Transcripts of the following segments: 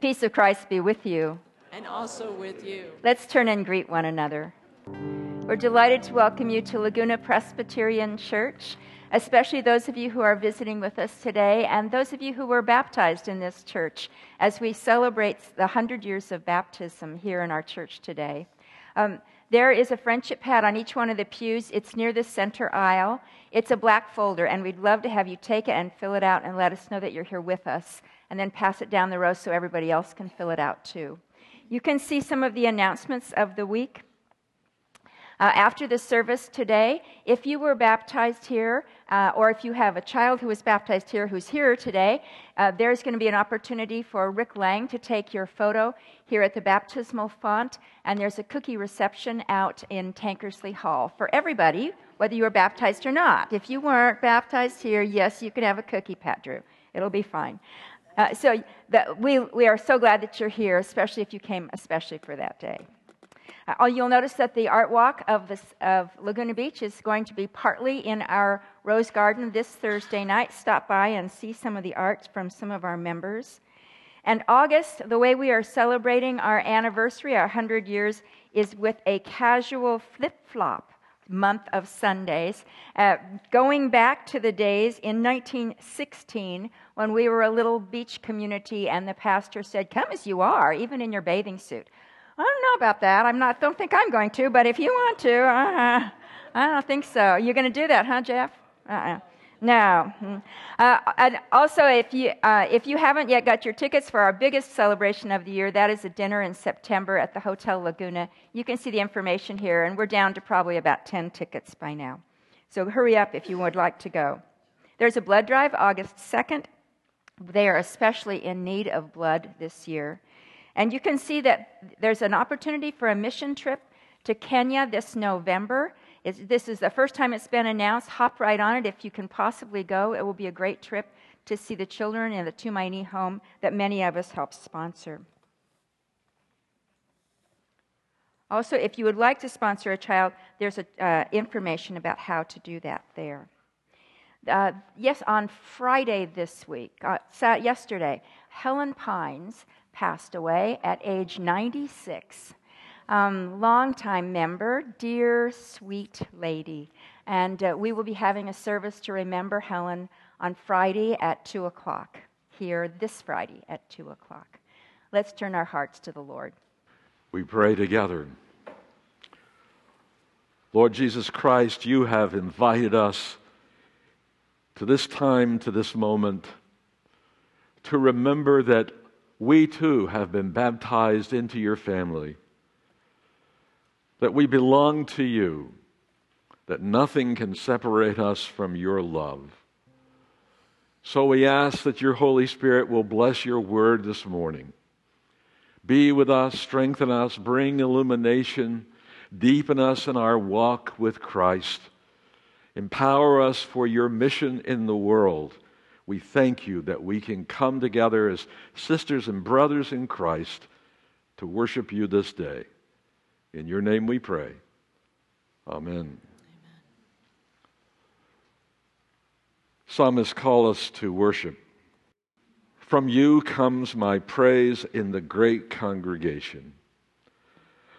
peace of Christ be with you. And also with you. Let's turn and greet one another. We're delighted to welcome you to Laguna Presbyterian Church, especially those of you who are visiting with us today and those of you who were baptized in this church as we celebrate the 100 years of baptism here in our church today. Um, there is a friendship pad on each one of the pews. It's near the center aisle. It's a black folder, and we'd love to have you take it and fill it out and let us know that you're here with us, and then pass it down the row so everybody else can fill it out too. You can see some of the announcements of the week. Uh, after the service today, if you were baptized here, uh, or if you have a child who was baptized here who's here today, uh, there's going to be an opportunity for Rick Lang to take your photo here at the baptismal font, and there's a cookie reception out in Tankersley Hall for everybody, whether you were baptized or not. If you weren't baptized here, yes, you can have a cookie, Pat Drew. It'll be fine. Uh, so we, we are so glad that you're here, especially if you came especially for that day. Uh, you'll notice that the art walk of, this, of Laguna Beach is going to be partly in our Rose Garden this Thursday night. Stop by and see some of the art from some of our members. And August, the way we are celebrating our anniversary, our 100 years, is with a casual flip flop month of Sundays, uh, going back to the days in 1916 when we were a little beach community and the pastor said, Come as you are, even in your bathing suit. I don't know about that. I'm not. Don't think I'm going to. But if you want to, uh, I don't think so. You're going to do that, huh, Jeff? Uh-uh. No. Hmm. Uh, and also, if you uh, if you haven't yet got your tickets for our biggest celebration of the year, that is a dinner in September at the Hotel Laguna. You can see the information here, and we're down to probably about ten tickets by now. So hurry up if you would like to go. There's a blood drive August 2nd. They are especially in need of blood this year. And you can see that there's an opportunity for a mission trip to Kenya this November. It's, this is the first time it's been announced. Hop right on it if you can possibly go. It will be a great trip to see the children in the Tumaini home that many of us help sponsor. Also, if you would like to sponsor a child, there's a, uh, information about how to do that there. Uh, yes, on Friday this week, uh, yesterday, Helen Pines passed away at age 96. Um, longtime member, dear sweet lady. And uh, we will be having a service to remember Helen on Friday at 2 o'clock, here this Friday at 2 o'clock. Let's turn our hearts to the Lord. We pray together. Lord Jesus Christ, you have invited us to this time, to this moment, to remember that we too have been baptized into your family, that we belong to you, that nothing can separate us from your love. So we ask that your Holy Spirit will bless your word this morning. Be with us, strengthen us, bring illumination, deepen us in our walk with Christ, empower us for your mission in the world we thank you that we can come together as sisters and brothers in Christ to worship you this day. In your name we pray. Amen. Amen. Psalmists call us to worship. From you comes my praise in the great congregation.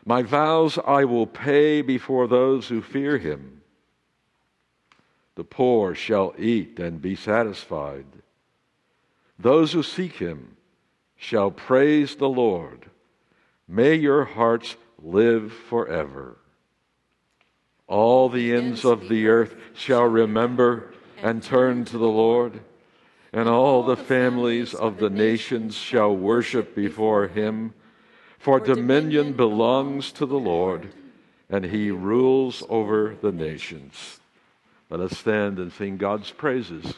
My vows I will pay before those who fear him. The poor shall eat and be satisfied. Those who seek him shall praise the Lord. May your hearts live forever. All the ends of the earth shall remember and turn to the Lord, and all the families of the nations shall worship before him. For dominion belongs to the Lord, and he rules over the nations. Let us stand and sing God's praises.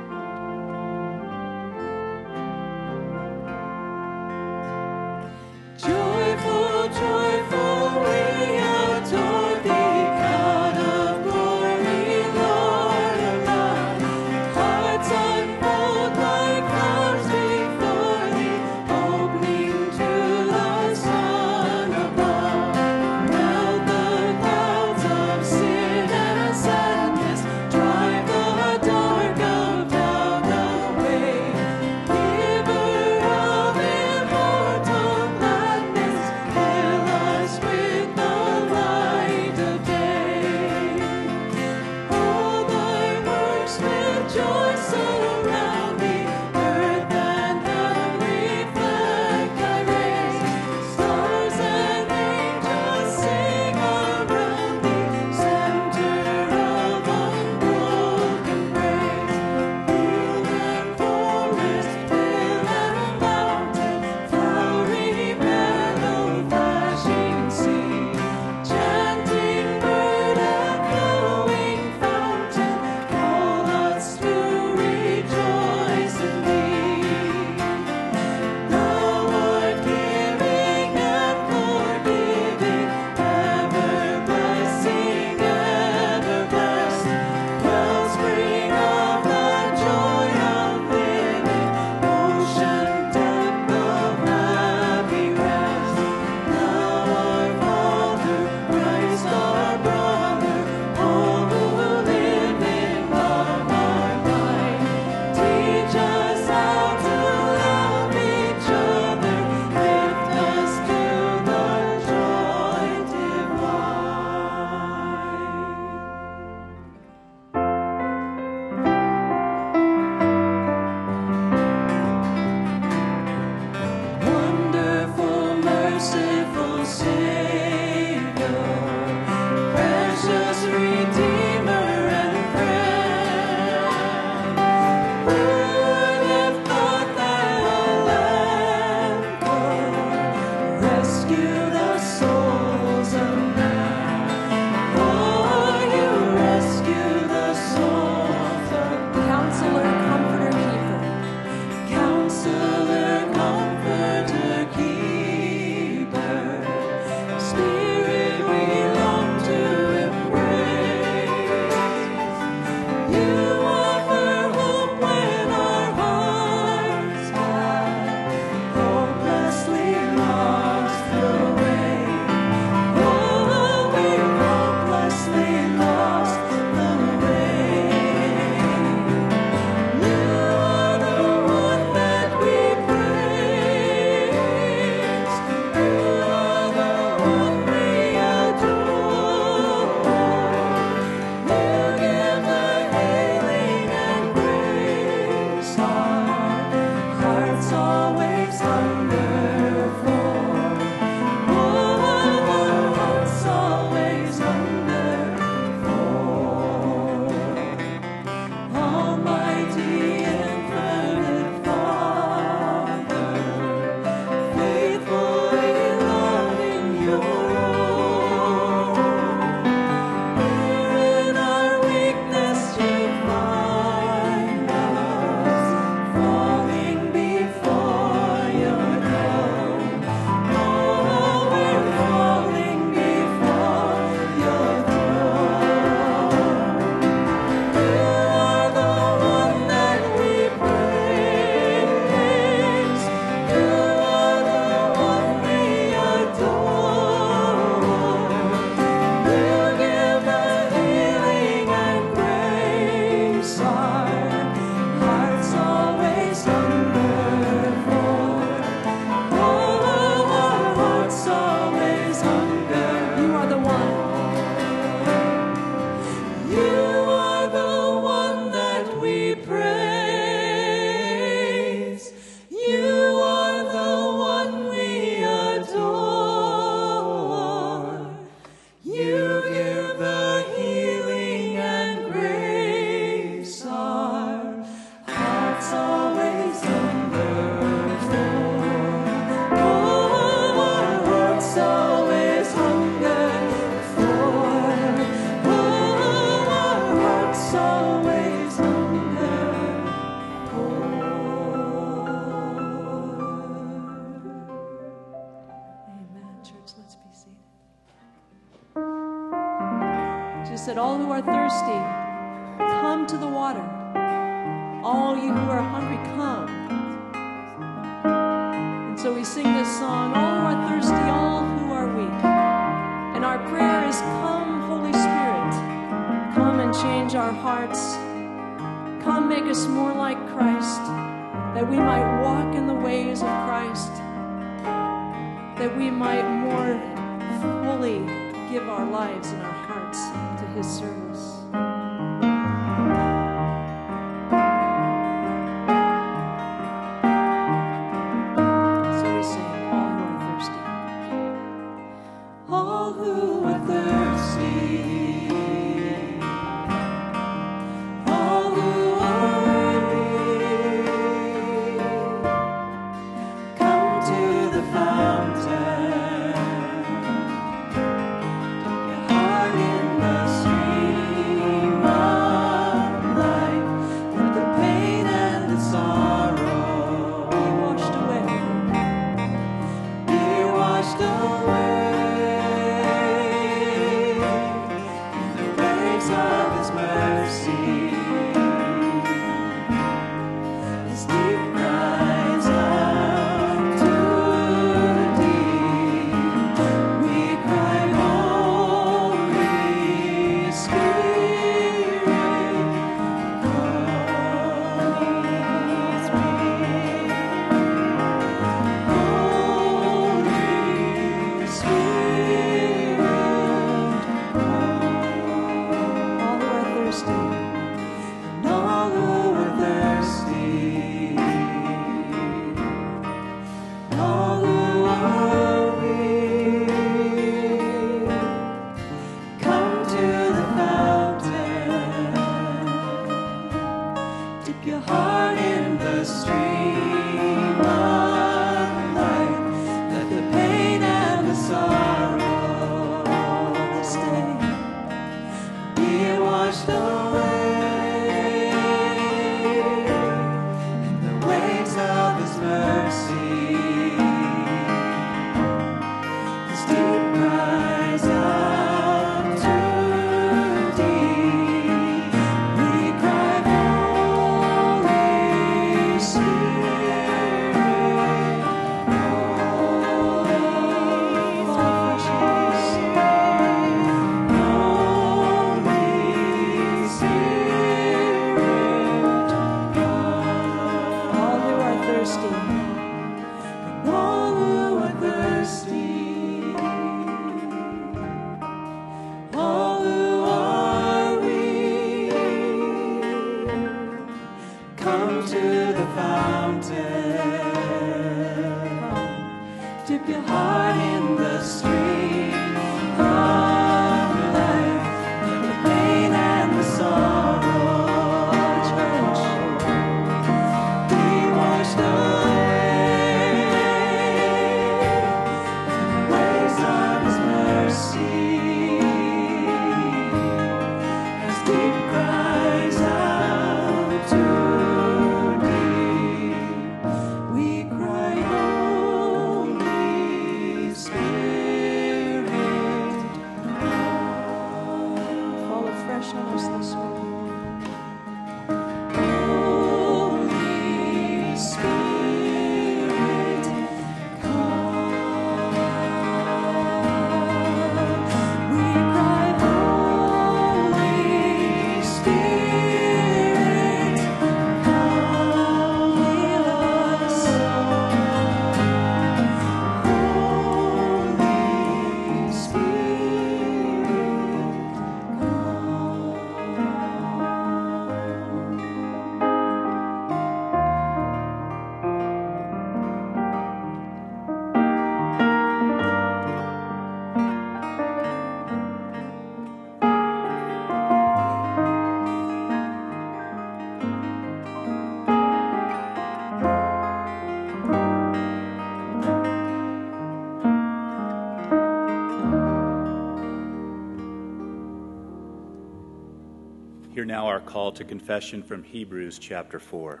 Call to confession from Hebrews chapter 4.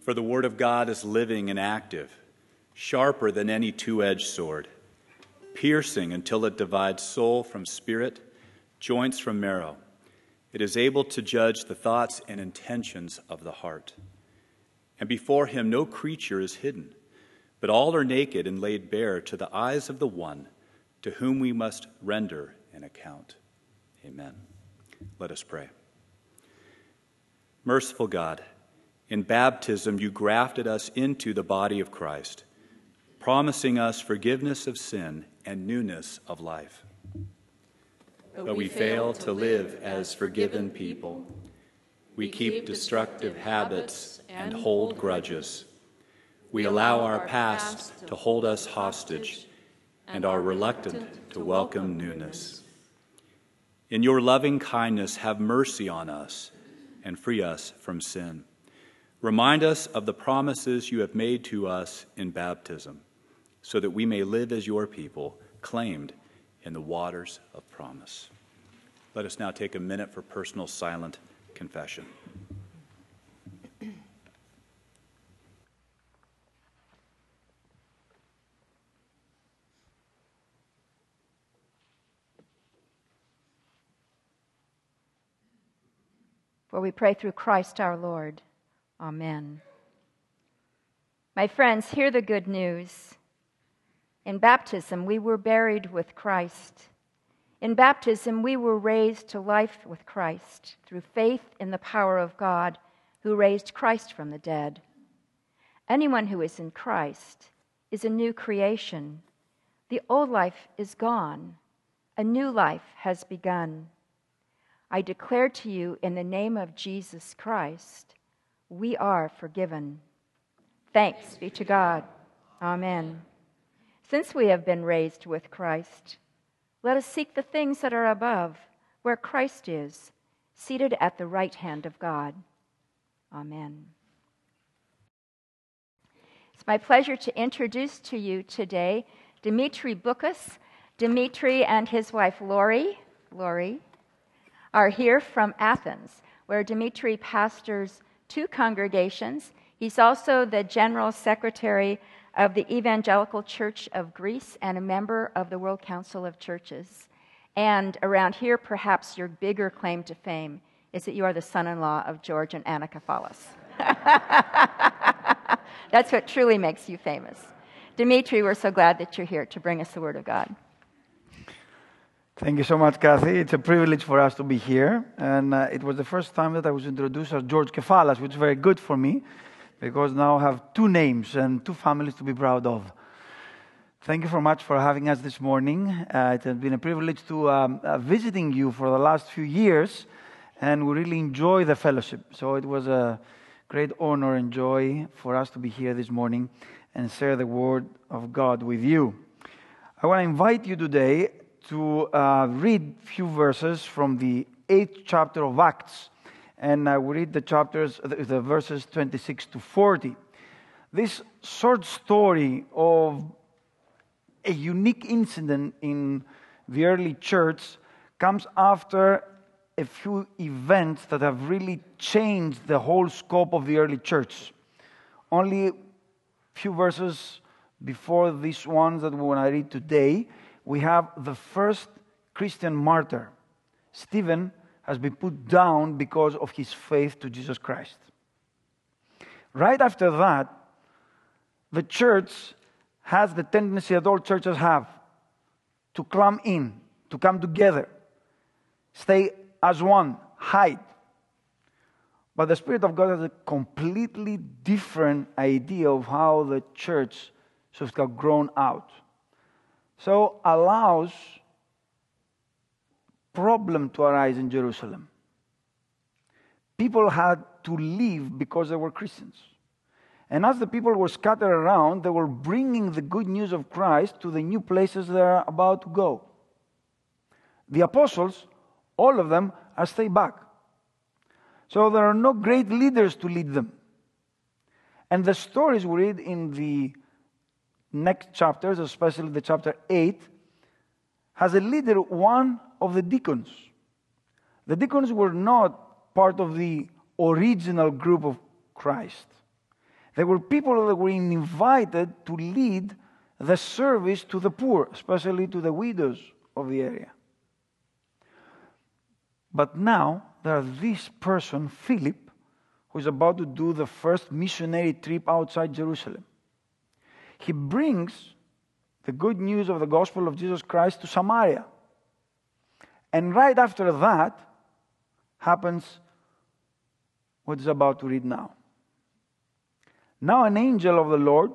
For the Word of God is living and active, sharper than any two edged sword, piercing until it divides soul from spirit, joints from marrow. It is able to judge the thoughts and intentions of the heart. And before him no creature is hidden, but all are naked and laid bare to the eyes of the one to whom we must render an account. Amen. Let us pray. Merciful God, in baptism you grafted us into the body of Christ, promising us forgiveness of sin and newness of life. But we fail to live as forgiven people. We keep destructive habits and hold grudges. We allow our past to hold us hostage and are reluctant to welcome newness. In your loving kindness, have mercy on us and free us from sin. Remind us of the promises you have made to us in baptism, so that we may live as your people, claimed in the waters of promise. Let us now take a minute for personal silent confession. For we pray through Christ our Lord. Amen. My friends, hear the good news. In baptism, we were buried with Christ. In baptism, we were raised to life with Christ through faith in the power of God who raised Christ from the dead. Anyone who is in Christ is a new creation. The old life is gone, a new life has begun. I declare to you in the name of Jesus Christ, we are forgiven. Thanks be to God. Amen. Since we have been raised with Christ, let us seek the things that are above, where Christ is, seated at the right hand of God. Amen. It's my pleasure to introduce to you today Dimitri Boukis. Dimitri and his wife Lori, Lori, are here from Athens, where Dimitri pastors two congregations. He's also the general secretary of the Evangelical Church of Greece and a member of the World Council of Churches. And around here, perhaps your bigger claim to fame is that you are the son in law of George and Anna Kafalis. That's what truly makes you famous. Dimitri, we're so glad that you're here to bring us the Word of God. Thank you so much, Kathy. It's a privilege for us to be here. And uh, it was the first time that I was introduced as George Kefalas, which is very good for me because now I have two names and two families to be proud of. Thank you very much for having us this morning. Uh, it has been a privilege to um, uh, visiting you for the last few years, and we really enjoy the fellowship. So it was a great honor and joy for us to be here this morning and share the Word of God with you. I want to invite you today to uh, read a few verses from the eighth chapter of Acts. And I will read the chapters, the verses 26 to 40. This short story of a unique incident in the early church comes after a few events that have really changed the whole scope of the early church. Only a few verses before these ones that we want to read today, we have the first Christian martyr. Stephen has been put down because of his faith to Jesus Christ. Right after that, the church has the tendency that all churches have to come in, to come together, stay as one, hide. But the Spirit of God has a completely different idea of how the church should have grown out. So allows problem to arise in Jerusalem. People had to leave because they were Christians. And as the people were scattered around, they were bringing the good news of Christ to the new places they're about to go. The apostles, all of them, are stay back. So there are no great leaders to lead them. And the stories we read in the next chapters, especially the chapter 8, has a leader, one of the deacons. The deacons were not part of the original group of Christ. They were people that were invited to lead the service to the poor, especially to the widows of the area. But now there is this person, Philip, who is about to do the first missionary trip outside Jerusalem. He brings the good news of the gospel of Jesus Christ to Samaria. And right after that happens what is about to read now. Now, an angel of the Lord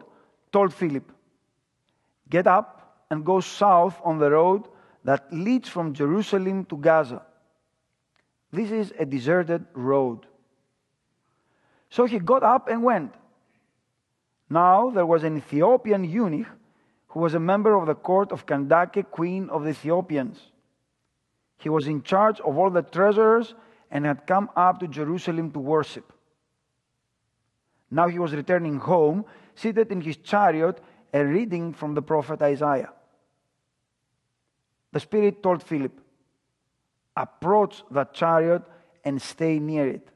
told Philip, Get up and go south on the road that leads from Jerusalem to Gaza. This is a deserted road. So he got up and went. Now there was an Ethiopian eunuch who was a member of the court of Candace, queen of the Ethiopians. He was in charge of all the treasurers and had come up to Jerusalem to worship. Now he was returning home, seated in his chariot, and reading from the prophet Isaiah. The Spirit told Philip, Approach that chariot and stay near it.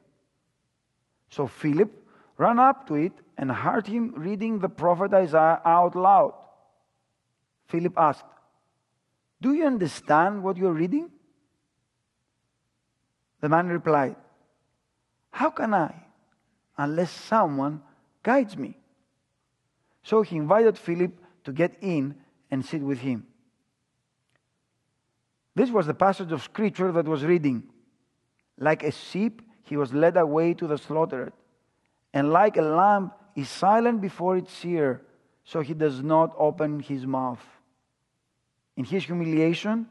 So Philip ran up to it and heard him reading the prophet Isaiah out loud. Philip asked, Do you understand what you're reading? The man replied, How can I? unless someone guides me. So he invited Philip to get in and sit with him. This was the passage of scripture that was reading. Like a sheep, he was led away to the slaughter, and like a lamb is silent before its shearer, so he does not open his mouth. In his humiliation,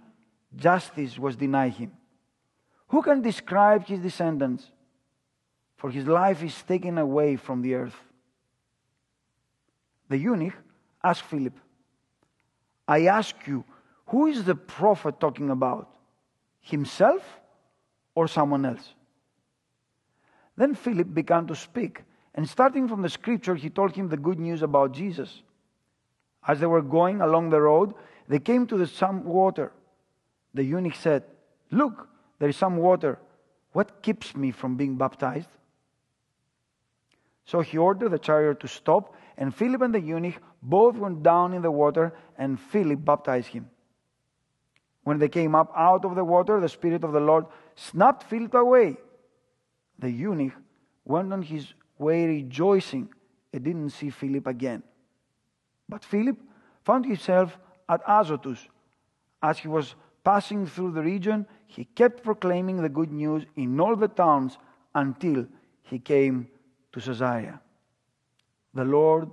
justice was denied him. Who can describe his descendants? for his life is taken away from the earth. The eunuch asked Philip, I ask you, who is the prophet talking about? Himself or someone else? Then Philip began to speak, and starting from the scripture, he told him the good news about Jesus. As they were going along the road, they came to the some water. The eunuch said, Look, there is some water. What keeps me from being baptized? So he ordered the chariot to stop, and Philip and the eunuch both went down in the water, and Philip baptized him. When they came up out of the water, the Spirit of the Lord snapped Philip away. The eunuch went on his way rejoicing and didn't see Philip again. But Philip found himself at Azotus. As he was passing through the region, he kept proclaiming the good news in all the towns until he came to Caesarea. The Lord,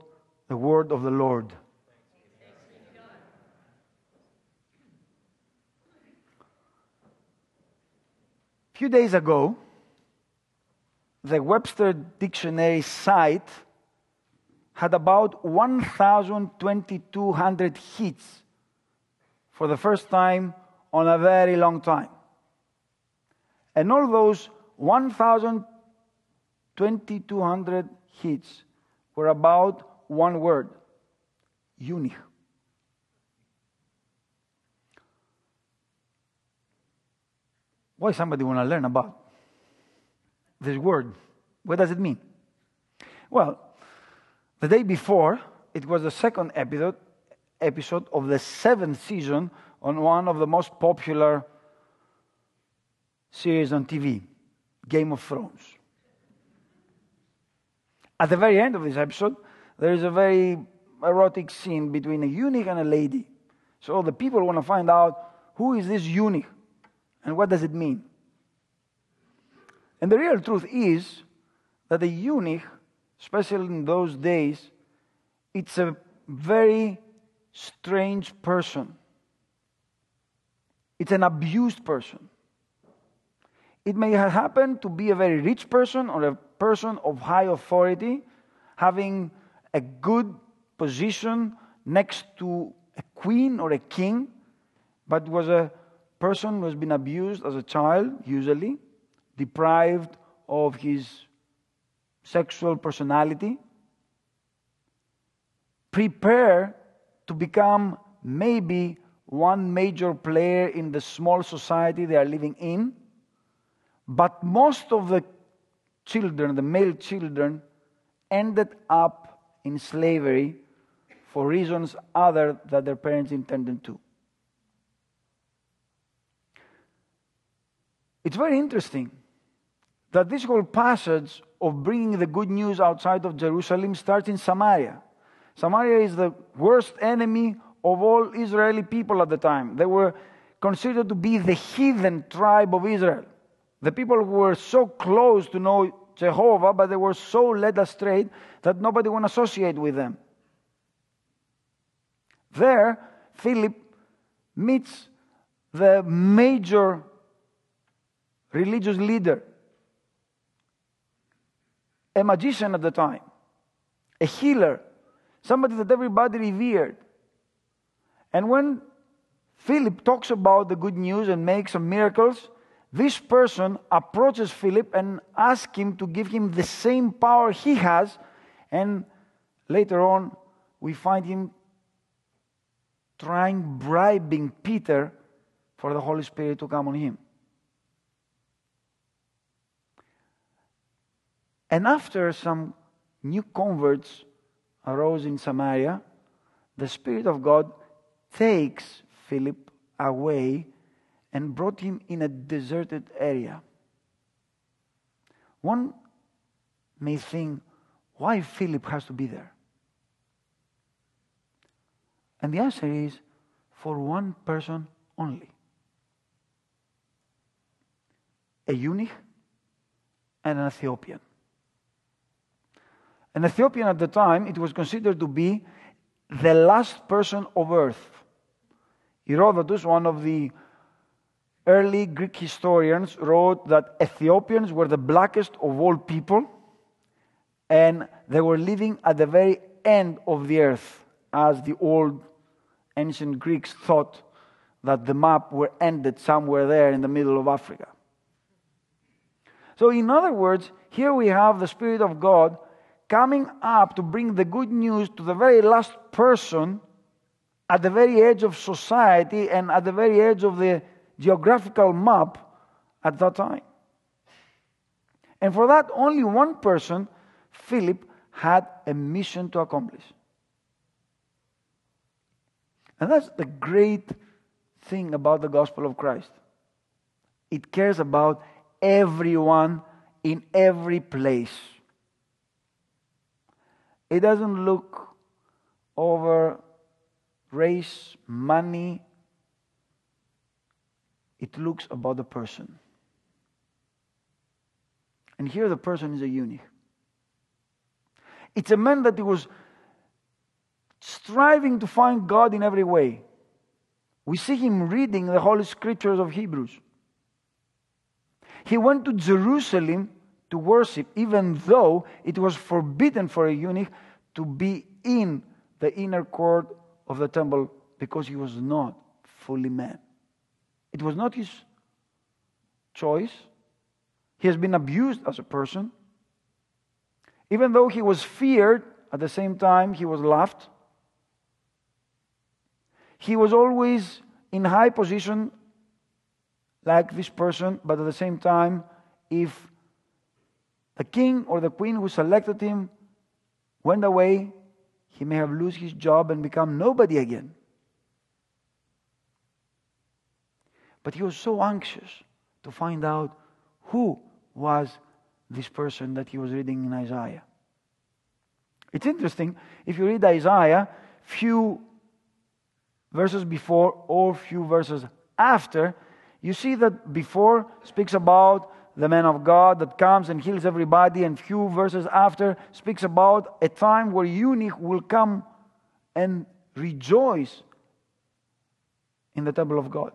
the word of the Lord. A few days ago, the Webster Dictionary site had about 1,200 hits for the first time on a very long time. And all those 1,200 hits were about one word eunuch. Why somebody want to learn about this word? What does it mean? Well, the day before, it was the second episode, episode of the seventh season on one of the most popular series on TV, Game of Thrones. At the very end of this episode, there is a very erotic scene between a eunuch and a lady. So the people want to find out who is this eunuch and what does it mean? And the real truth is that the eunuch, especially in those days, it's a very strange person. It's an abused person. It may have happened to be a very rich person or a person of high authority, having a good position next to a queen or a king, but was a person who has been abused as a child, usually, deprived of his sexual personality, prepare to become maybe one major player in the small society they are living in, but most of the children, the male children, ended up in slavery for reasons other than their parents intended to. It's very interesting that this whole passage of bringing the good news outside of Jerusalem starts in Samaria. Samaria is the worst enemy of all Israeli people at the time. They were considered to be the heathen tribe of Israel. The people who were so close to know Jehovah, but they were so led astray that nobody would associate with them. There, Philip meets the major religious leader, a magician at the time, a healer, somebody that everybody revered. And when Philip talks about the good news and makes some miracles, this person approaches Philip and asks him to give him the same power he has. And later on, we find him trying, bribing Peter for the Holy Spirit to come on him. And after some new converts arose in Samaria, the Spirit of God takes Philip away and brought him in a deserted area. One may think, why Philip has to be there? And the answer is for one person only a eunuch and an Ethiopian. An Ethiopian at the time, it was considered to be the last person of earth. Herodotus, one of the early Greek historians, wrote that Ethiopians were the blackest of all people and they were living at the very end of the earth, as the old ancient Greeks thought that the map were ended somewhere there in the middle of Africa. So, in other words, here we have the Spirit of God coming up to bring the good news to the very last person at the very edge of society and at the very edge of the geographical map at that time. And for that, only one person, Philip, had a mission to accomplish. And that's the great thing about the gospel of Christ. It cares about everyone in every place. It doesn't look over race, money. It looks about the person. And here the person is a eunuch. It's a man that he was striving to find God in every way. We see him reading the Holy Scriptures of Hebrews. He went to Jerusalem to worship, even though it was forbidden for a eunuch to be in the inner court of the temple because he was not fully man. It was not his choice. He has been abused as a person. Even though he was feared, at the same time, he was loved. He was always in high position, like this person, but at the same time, if the king or the queen who selected him went away, he may have lost his job and become nobody again. But he was so anxious to find out who was this person that he was reading in Isaiah. It's interesting, if you read Isaiah, few verses before or few verses after, you see that before speaks about the man of God that comes and heals everybody, and few verses after speaks about a time where eunuch will come and rejoice in the temple of God.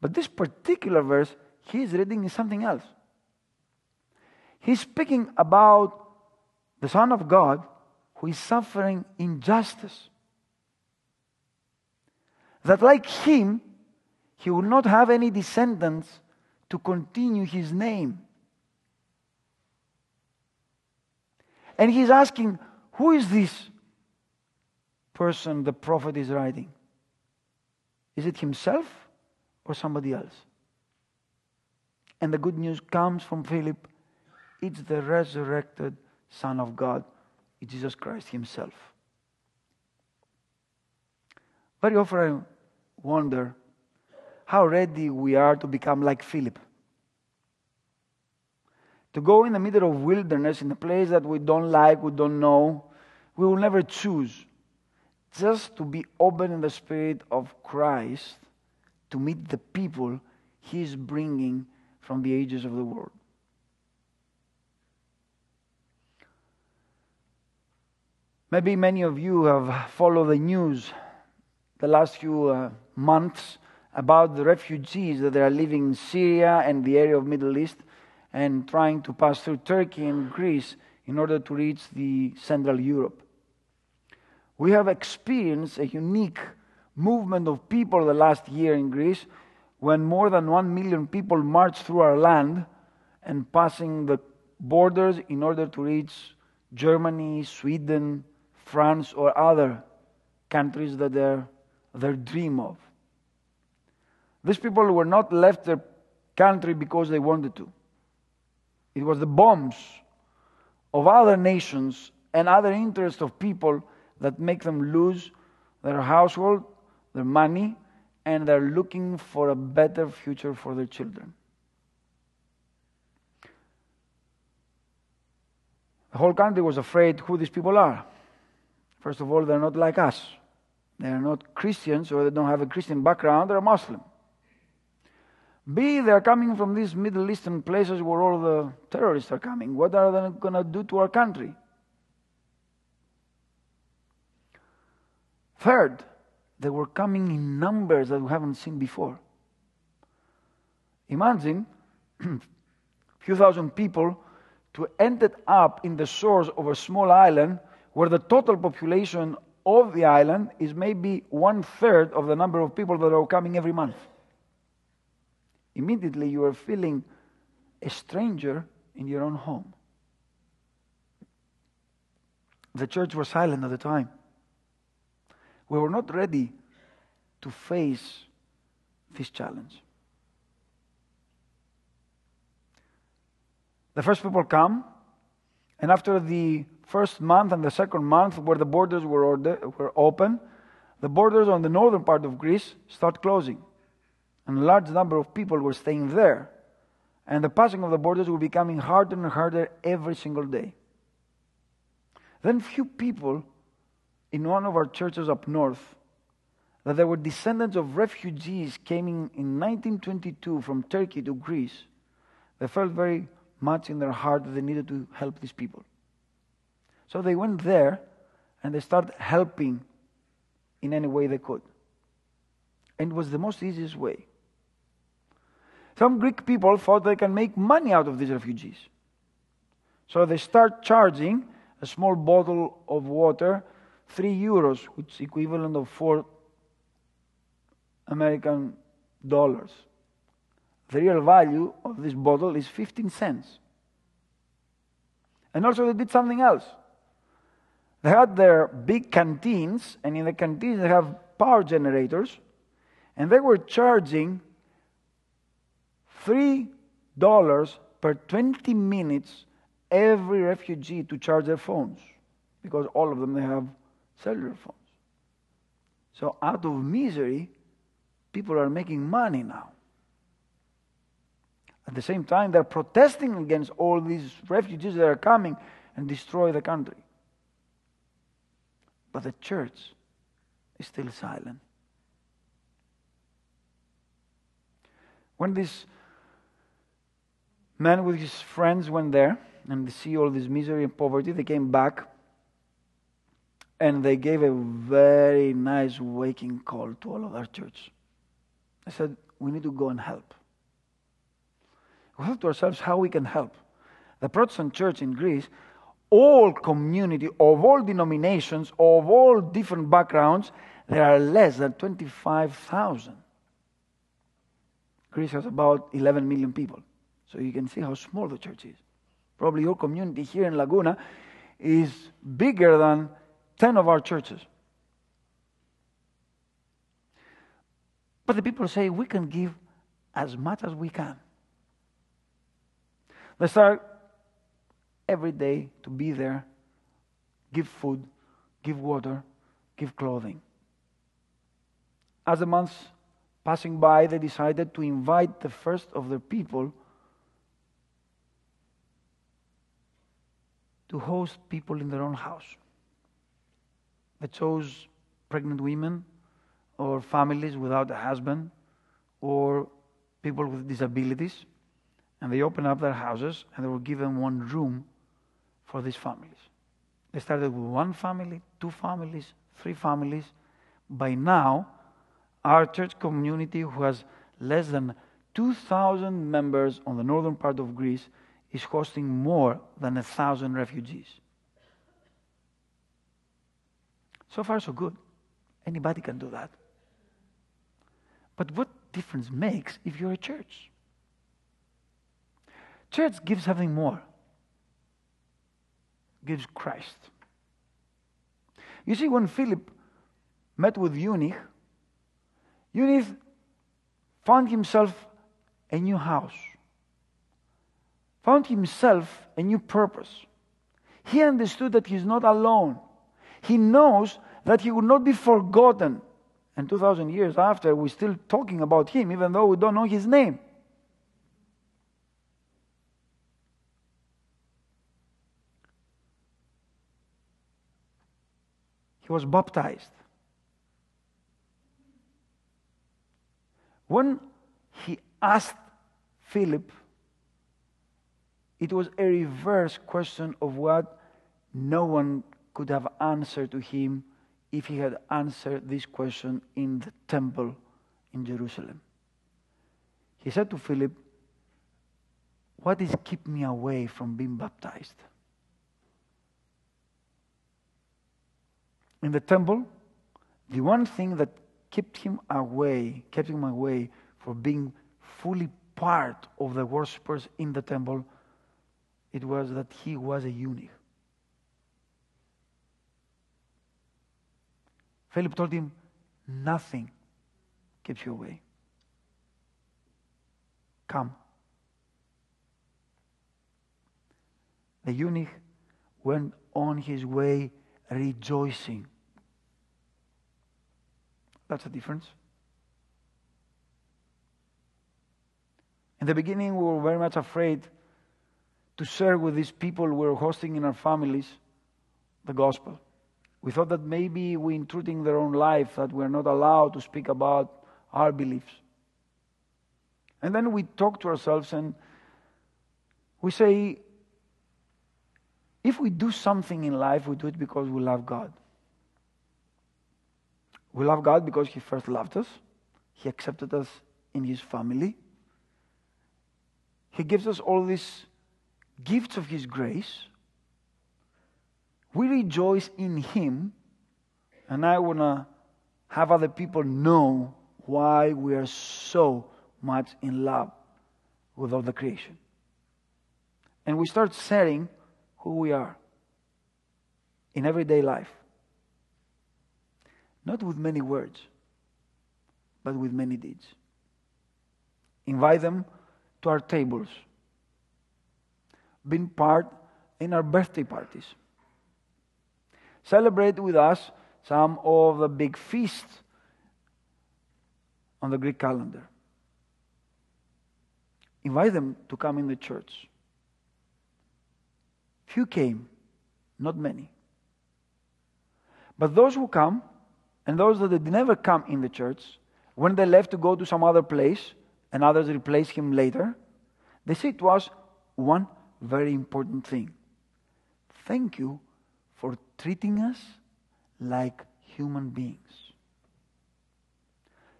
But this particular verse, he's reading is something else. He's speaking about the Son of God who is suffering injustice. That, like him, he will not have any descendants to continue his name. And he's asking, Who is this person the prophet is writing? Is it himself or somebody else? And the good news comes from Philip it's the resurrected Son of God, Jesus Christ Himself. Very often I wonder how ready we are to become like Philip. To go in the middle of wilderness, in a place that we don't like, we don't know, we will never choose. Just to be open in the spirit of Christ to meet the people He is bringing from the ages of the world. Maybe many of you have followed the news the last few uh, months about the refugees that are living in Syria and the area of Middle East and trying to pass through Turkey and Greece in order to reach the Central Europe. We have experienced a unique movement of people the last year in Greece when more than 1 million people marched through our land and passing the borders in order to reach Germany, Sweden, France, or other countries that they're, they dream of. These people were not left their country because they wanted to. It was the bombs of other nations and other interests of people that make them lose their household, their money, and they're looking for a better future for their children. The whole country was afraid who these people are. First of all, they're not like us. They are not Christians or they don't have a Christian background, they're Muslim. B, they're coming from these Middle Eastern places where all the terrorists are coming. What are they going to do to our country? Third, they were coming in numbers that we haven't seen before. Imagine a few thousand people to end up in the shores of a small island where the total population of the island is maybe one third of the number of people that are coming every month. Immediately you are feeling a stranger in your own home. The church was silent at the time. We were not ready to face this challenge. The first people come, and after the first month and the second month, where the borders were, order, were open, the borders on the northern part of Greece start closing. And a large number of people were staying there. And the passing of the borders were becoming harder and harder every single day. Then, few people in one of our churches up north that there were descendants of refugees came in, in 1922 from Turkey to Greece. They felt very much in their heart that they needed to help these people. So they went there and they started helping in any way they could. And it was the most easiest way. Some Greek people thought they can make money out of these refugees. So they start charging a small bottle of water, 3 euros, which is equivalent of 4 American dollars. The real value of this bottle is 15 cents. And also, they did something else. They had their big canteens, and in the canteens, they have power generators, and they were charging $3 per 20 minutes every refugee to charge their phones because all of them they have cellular phones. So out of misery, people are making money now. At the same time, they're protesting against all these refugees that are coming and destroy the country. But the church is still silent. When this man with his friends went there and they see all this misery and poverty, they came back and they gave a very nice waking call to all of our church. They said, We need to go and help. We thought to ourselves how we can help. The Protestant church in Greece, all community of all denominations, of all different backgrounds, there are less than 25,000. Greece has about 11 million people. So you can see how small the church is. Probably your community here in Laguna is bigger than 10 of our churches. But the people say we can give as much as we can. They start every day to be there, give food, give water, give clothing. As the months passing by, they decided to invite the first of their people to host people in their own house. They chose pregnant women or families without a husband or people with disabilities, and they opened up their houses and they were given one room for these families. They started with one family, two families, three families. By now, our church community, who has less than 2,000 members on the northern part of Greece, is hosting more than a thousand refugees. So far, so good. Anybody can do that. But what difference makes if you're a church? Church gives something more. Gives Christ. You see, when Philip met with eunuch, eunuch found himself a new house found himself a new purpose. He understood that he's not alone. He knows that he will not be forgotten. And 2,000 years after, we're still talking about him, even though we don't know his name. He was baptized. When he asked Philip it was a reverse question of what no one could have answered to him if he had answered this question in the temple in Jerusalem. He said to Philip, What is keeping me away from being baptized? In the temple, the one thing that kept him away, kept him away from being fully part of the worshippers in the temple it was that he was a eunuch. Philip told him, Nothing keeps you away. Come. The eunuch went on his way rejoicing. That's the difference. In the beginning, we were very much afraid to share with these people we're hosting in our families the gospel. We thought that maybe we're intruding their own life, that we're not allowed to speak about our beliefs. And then we talk to ourselves and we say, if we do something in life, we do it because we love God. We love God because He first loved us, He accepted us in His family. He gives us all these gifts of His grace. We rejoice in Him, and I want to have other people know why we are so much in love with all the creation. And we start sharing who we are in everyday life. Not with many words, but with many deeds. Invite them to our tables. Being part in our birthday parties. Celebrate with us some of the big feasts on the Greek calendar. Invite them to come in the church. Few came, not many. But those who come, and those that did never come in the church, when they left to go to some other place, and others replaced him later, they said to us one very important thing. Thank you for treating us like human beings.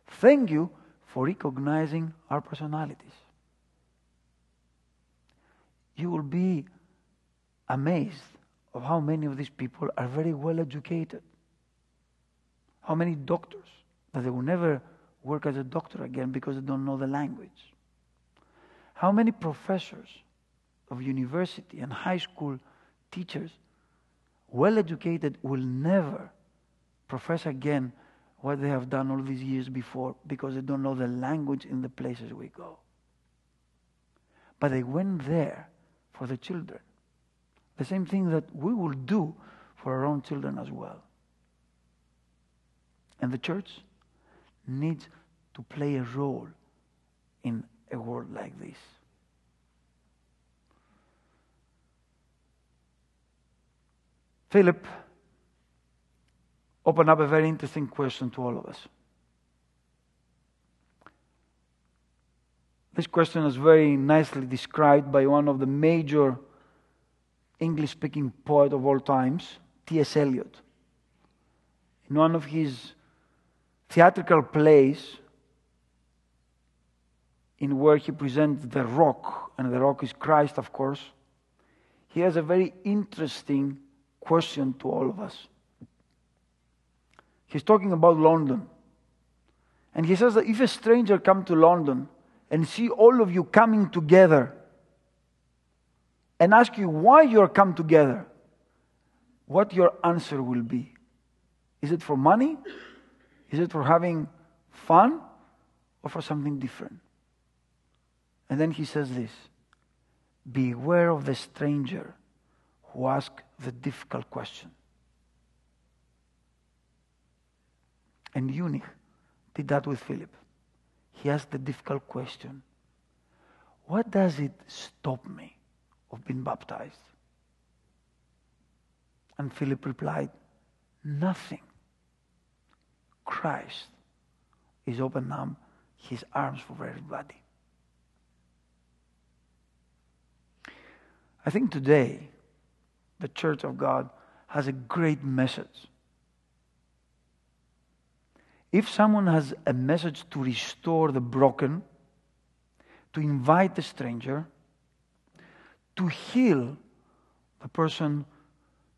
Thank you for recognizing our personalities. You will be amazed of how many of these people are very well educated. How many doctors that they will never work as a doctor again because they don't know the language. How many professors of university and high school teachers, well educated, will never profess again what they have done all these years before because they don't know the language in the places we go. But they went there for the children. The same thing that we will do for our own children as well. And the church needs to play a role in a world like this. Philip opened up a very interesting question to all of us. This question is very nicely described by one of the major English speaking poets of all times, T.S. Eliot. In one of his theatrical plays, in where he presents the rock, and the rock is Christ, of course, he has a very interesting question to all of us. He's talking about London. And he says that if a stranger come to London and see all of you coming together and ask you why you are come together, what your answer will be. Is it for money? Is it for having fun? Or for something different? And then he says this Beware of the stranger who asks the difficult question. And eunuch did that with Philip. He asked the difficult question What does it stop me of being baptized? And Philip replied, Nothing. Christ is opening up his arms for everybody. I think today the Church of God has a great message if someone has a message to restore the broken, to invite the stranger, to heal the person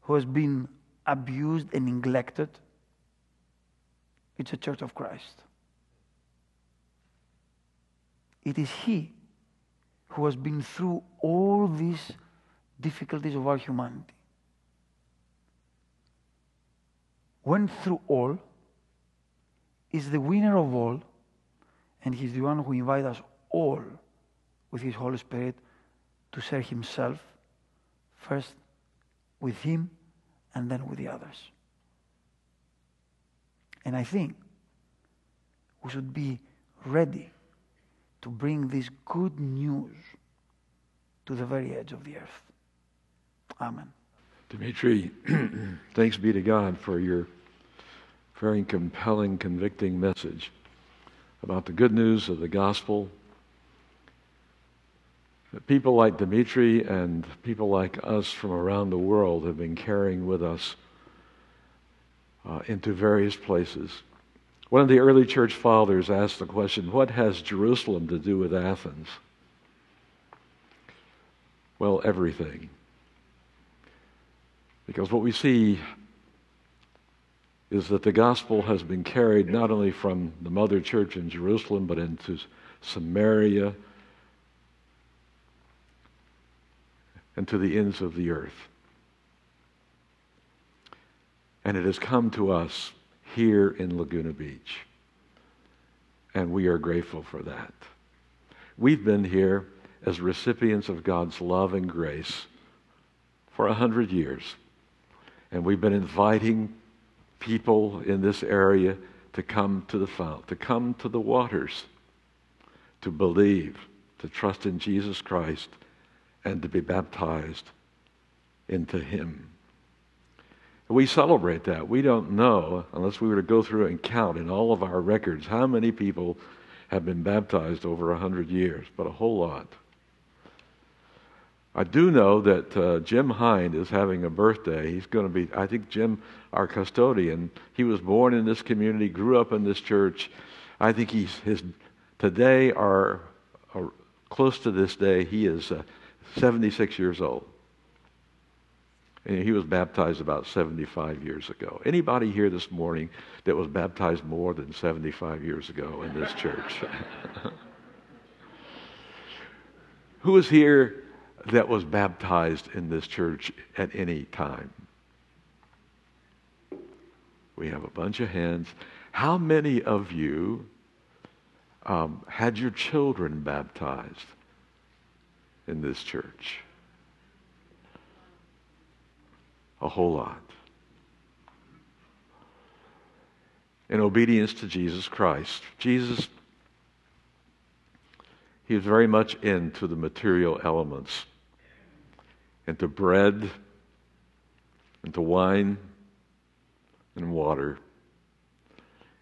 who has been abused and neglected, it's a church of Christ. It is He who has been through all these difficulties of our humanity. Went through all is the winner of all, and He's the one who invites us all with His Holy Spirit to share Himself first with Him and then with the others. And I think we should be ready to bring this good news to the very edge of the earth. Amen. Dimitri, thanks be to God for your very compelling, convicting message about the good news of the gospel. That people like Dimitri and people like us from around the world have been carrying with us uh, into various places. One of the early church fathers asked the question what has Jerusalem to do with Athens? Well, everything. Because what we see is that the gospel has been carried not only from the mother church in Jerusalem, but into Samaria and to the ends of the earth. And it has come to us here in Laguna Beach. And we are grateful for that. We've been here as recipients of God's love and grace for a hundred years. And we've been inviting people in this area to come to the fount, to come to the waters, to believe, to trust in Jesus Christ, and to be baptized into Him. We celebrate that. We don't know, unless we were to go through and count in all of our records, how many people have been baptized over a hundred years, but a whole lot. I do know that uh, Jim Hind is having a birthday. He's going to be, I think, Jim, our custodian. He was born in this community, grew up in this church. I think he's his today or, close to this day. He is uh, 76 years old. And he was baptized about 75 years ago. Anybody here this morning that was baptized more than 75 years ago in this church? Who is here that was baptized in this church at any time? We have a bunch of hands. How many of you um, had your children baptized in this church? a whole lot. In obedience to Jesus Christ. Jesus, he was very much into the material elements, into bread, into wine, and water,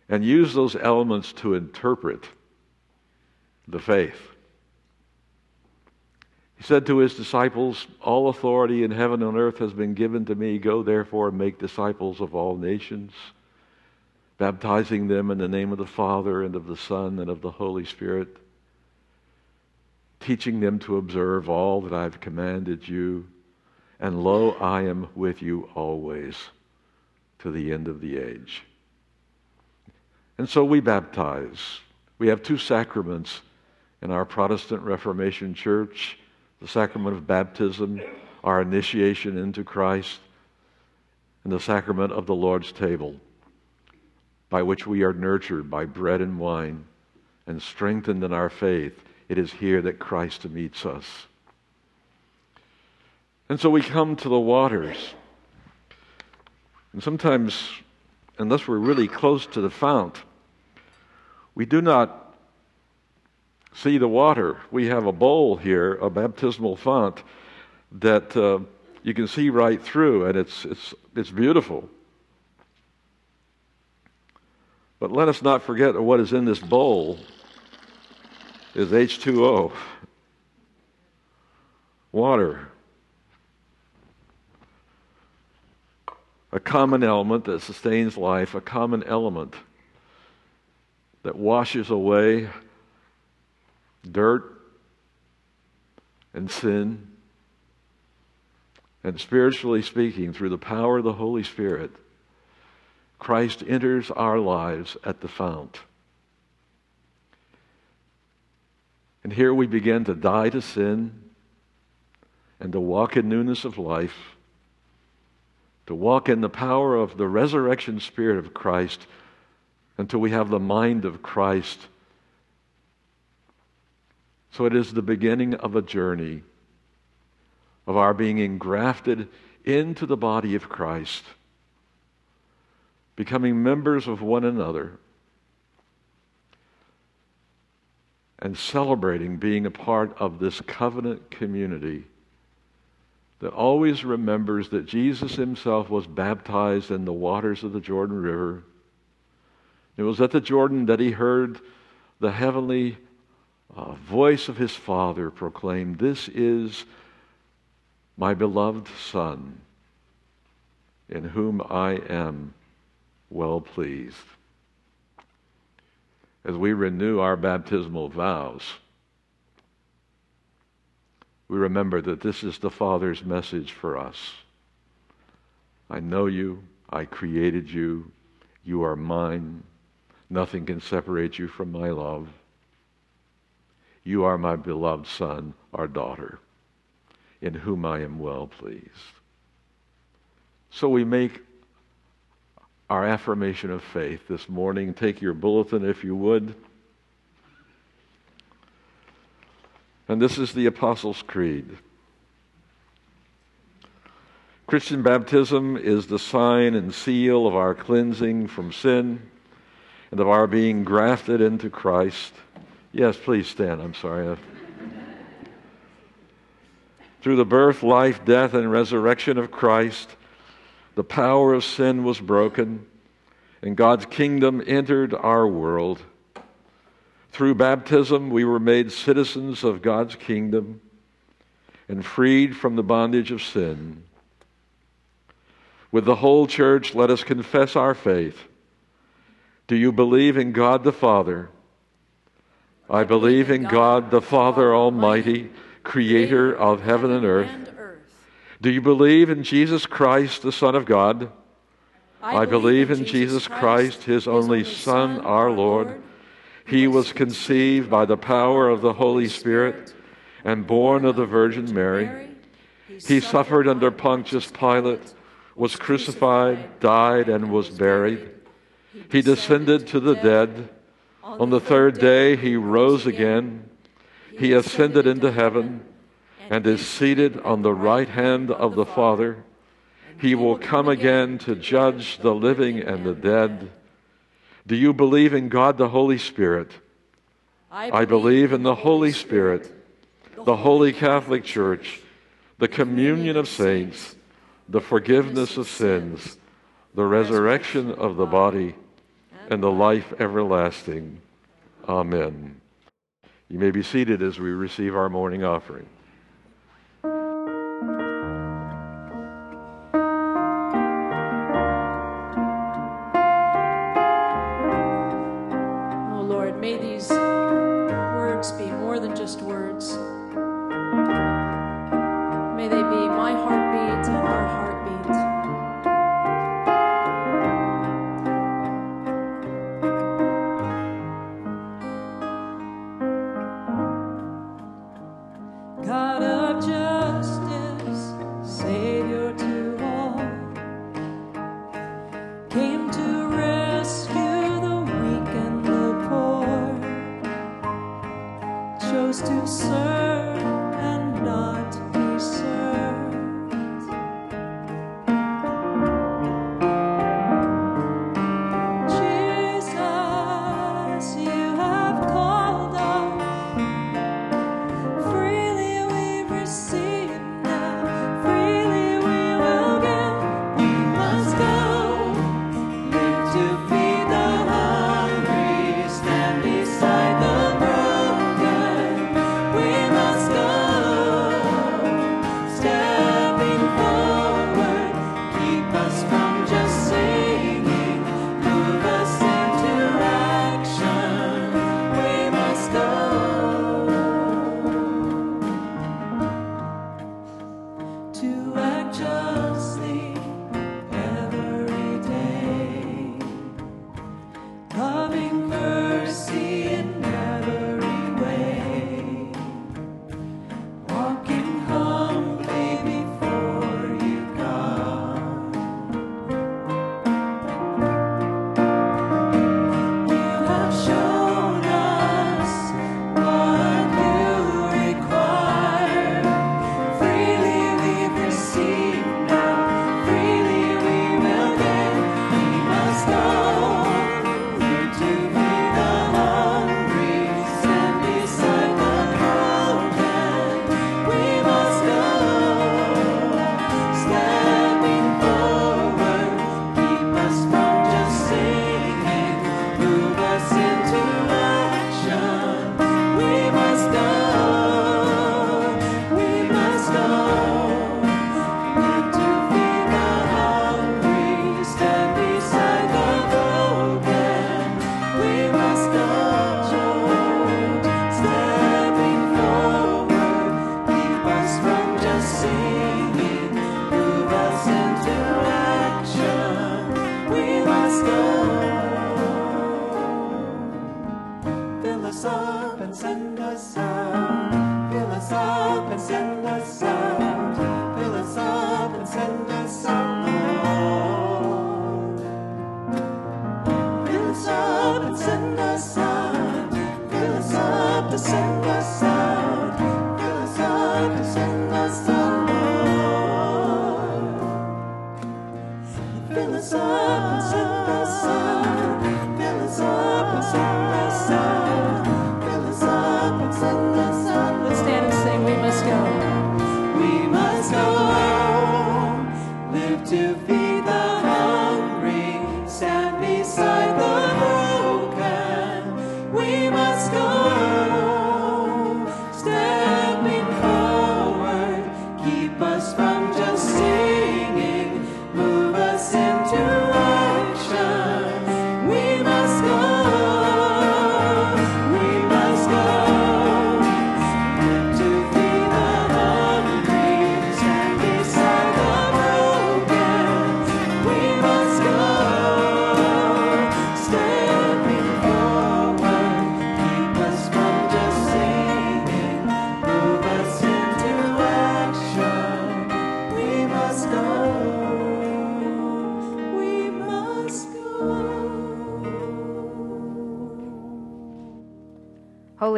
and use those elements to interpret the faith. He said to his disciples, All authority in heaven and earth has been given to me. Go therefore and make disciples of all nations, baptizing them in the name of the Father and of the Son and of the Holy Spirit, teaching them to observe all that I've commanded you. And lo, I am with you always to the end of the age. And so we baptize. We have two sacraments in our Protestant Reformation Church the sacrament of baptism, our initiation into Christ, and the sacrament of the Lord's table, by which we are nurtured by bread and wine and strengthened in our faith. It is here that Christ meets us. And so we come to the waters. And sometimes, unless we're really close to the fount, we do not see the water. We have a bowl here, a baptismal font, that uh, you can see right through, and it's, it's, it's beautiful. But let us not forget what is in this bowl is H2O, water. A common element that sustains life, a common element that washes away dirt and sin. And spiritually speaking, through the power of the Holy Spirit, Christ enters our lives at the fount. And here we begin to die to sin and to walk in newness of life, to walk in the power of the resurrection spirit of Christ until we have the mind of Christ. So it is the beginning of a journey of our being engrafted into the body of Christ, becoming members of one another, and celebrating being a part of this covenant community that always remembers that Jesus himself was baptized in the waters of the Jordan River. It was at the Jordan that he heard the heavenly uh, voice of his father proclaim, This is my beloved Son, in whom I am well pleased. As we renew our baptismal vows, we remember that this is the Father's message for us. I know you. I created you. You are mine. Nothing can separate you from my love. You are my beloved son or daughter, in whom I am well pleased. So we make our affirmation of faith this morning. Take your bulletin if you would. And this is the Apostles' Creed. Christian baptism is the sign and seal of our cleansing from sin and of our being grafted into Christ. Yes, please stand. I'm sorry. Uh, through the birth, life, death, and resurrection of Christ, the power of sin was broken, and God's kingdom entered our world. Through baptism, we were made citizens of God's kingdom and freed from the bondage of sin. With the whole church, let us confess our faith. Do you believe in God the Father? I believe in God the Father Almighty, creator of heaven and earth. Do you believe in Jesus Christ, the Son of God? I believe in Jesus Christ, his only Son, our Lord. He was conceived by the power of the Holy Spirit and born of the Virgin Mary. He suffered under Pontius Pilate was crucified, died, and was buried. He descended to the dead. On the third day, he rose again. He ascended into heaven and is seated on the right hand of the Father. He will come again to judge the living and the dead. Do you believe in God the Holy Spirit? I believe in the Holy Spirit, the Holy Catholic Church, the communion of saints the forgiveness of sins, the resurrection of the body, and the life everlasting. Amen. You may be seated as we receive our morning offering. caught.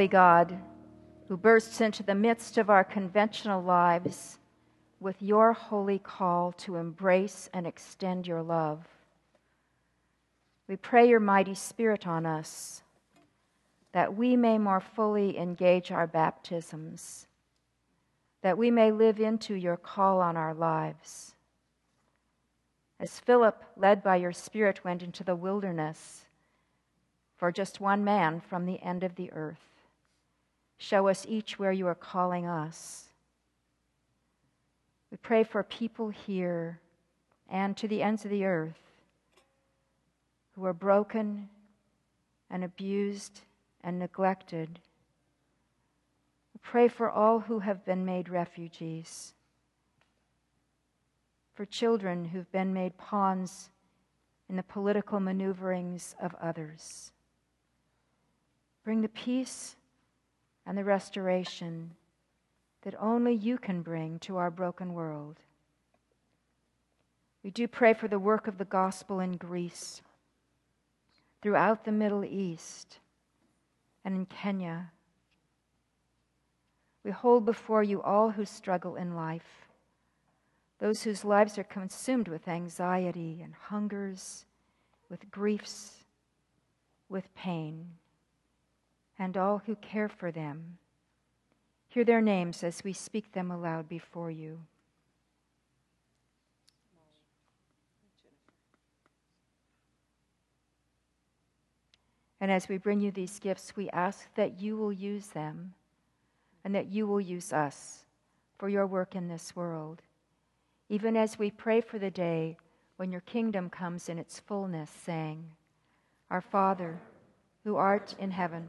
Holy God, who bursts into the midst of our conventional lives with your holy call to embrace and extend your love. We pray your mighty Spirit on us that we may more fully engage our baptisms, that we may live into your call on our lives. As Philip, led by your Spirit, went into the wilderness for just one man from the end of the earth, Show us each where you are calling us. We pray for people here and to the ends of the earth who are broken and abused and neglected. We pray for all who have been made refugees, for children who've been made pawns in the political maneuverings of others. Bring the peace and the restoration that only you can bring to our broken world. We do pray for the work of the gospel in Greece, throughout the Middle East, and in Kenya. We hold before you all who struggle in life, those whose lives are consumed with anxiety and hungers, with griefs, with pain and all who care for them. Hear their names as we speak them aloud before you. And as we bring you these gifts, we ask that you will use them and that you will use us for your work in this world. Even as we pray for the day when your kingdom comes in its fullness, saying, Our Father, who art in heaven,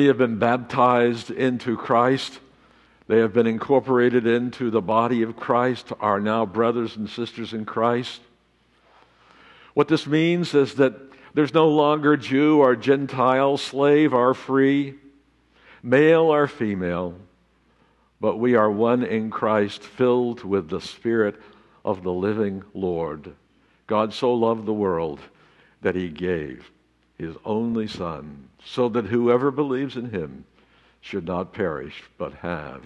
Many have been baptized into Christ, they have been incorporated into the body of Christ, are now brothers and sisters in Christ. What this means is that there's no longer Jew or Gentile, slave or free, male or female, but we are one in Christ, filled with the Spirit of the living Lord. God so loved the world that he gave his only Son, so that whoever believes in him should not perish, but have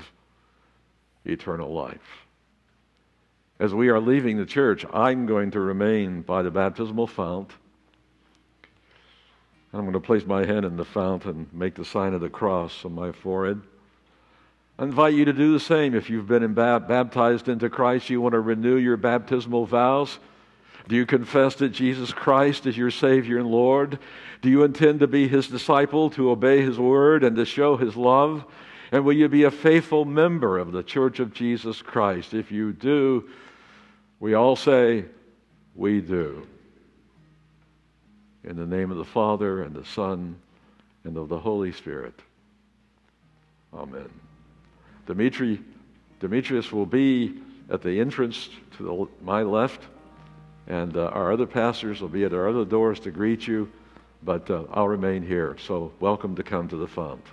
eternal life. As we are leaving the church, I'm going to remain by the baptismal fount. I'm going to place my hand in the fount and make the sign of the cross on my forehead. I invite you to do the same. If you've been baptized into Christ, you want to renew your baptismal vows. Do you confess that Jesus Christ is your Savior and Lord? Do you intend to be His disciple, to obey His word, and to show His love? And will you be a faithful member of the Church of Jesus Christ? If you do, we all say, We do. In the name of the Father, and the Son, and of the Holy Spirit. Amen. Dimitris will be at the entrance to the, my left, and uh, our other pastors will be at our other doors to greet you, but uh, I'll remain here. So, welcome to come to the font.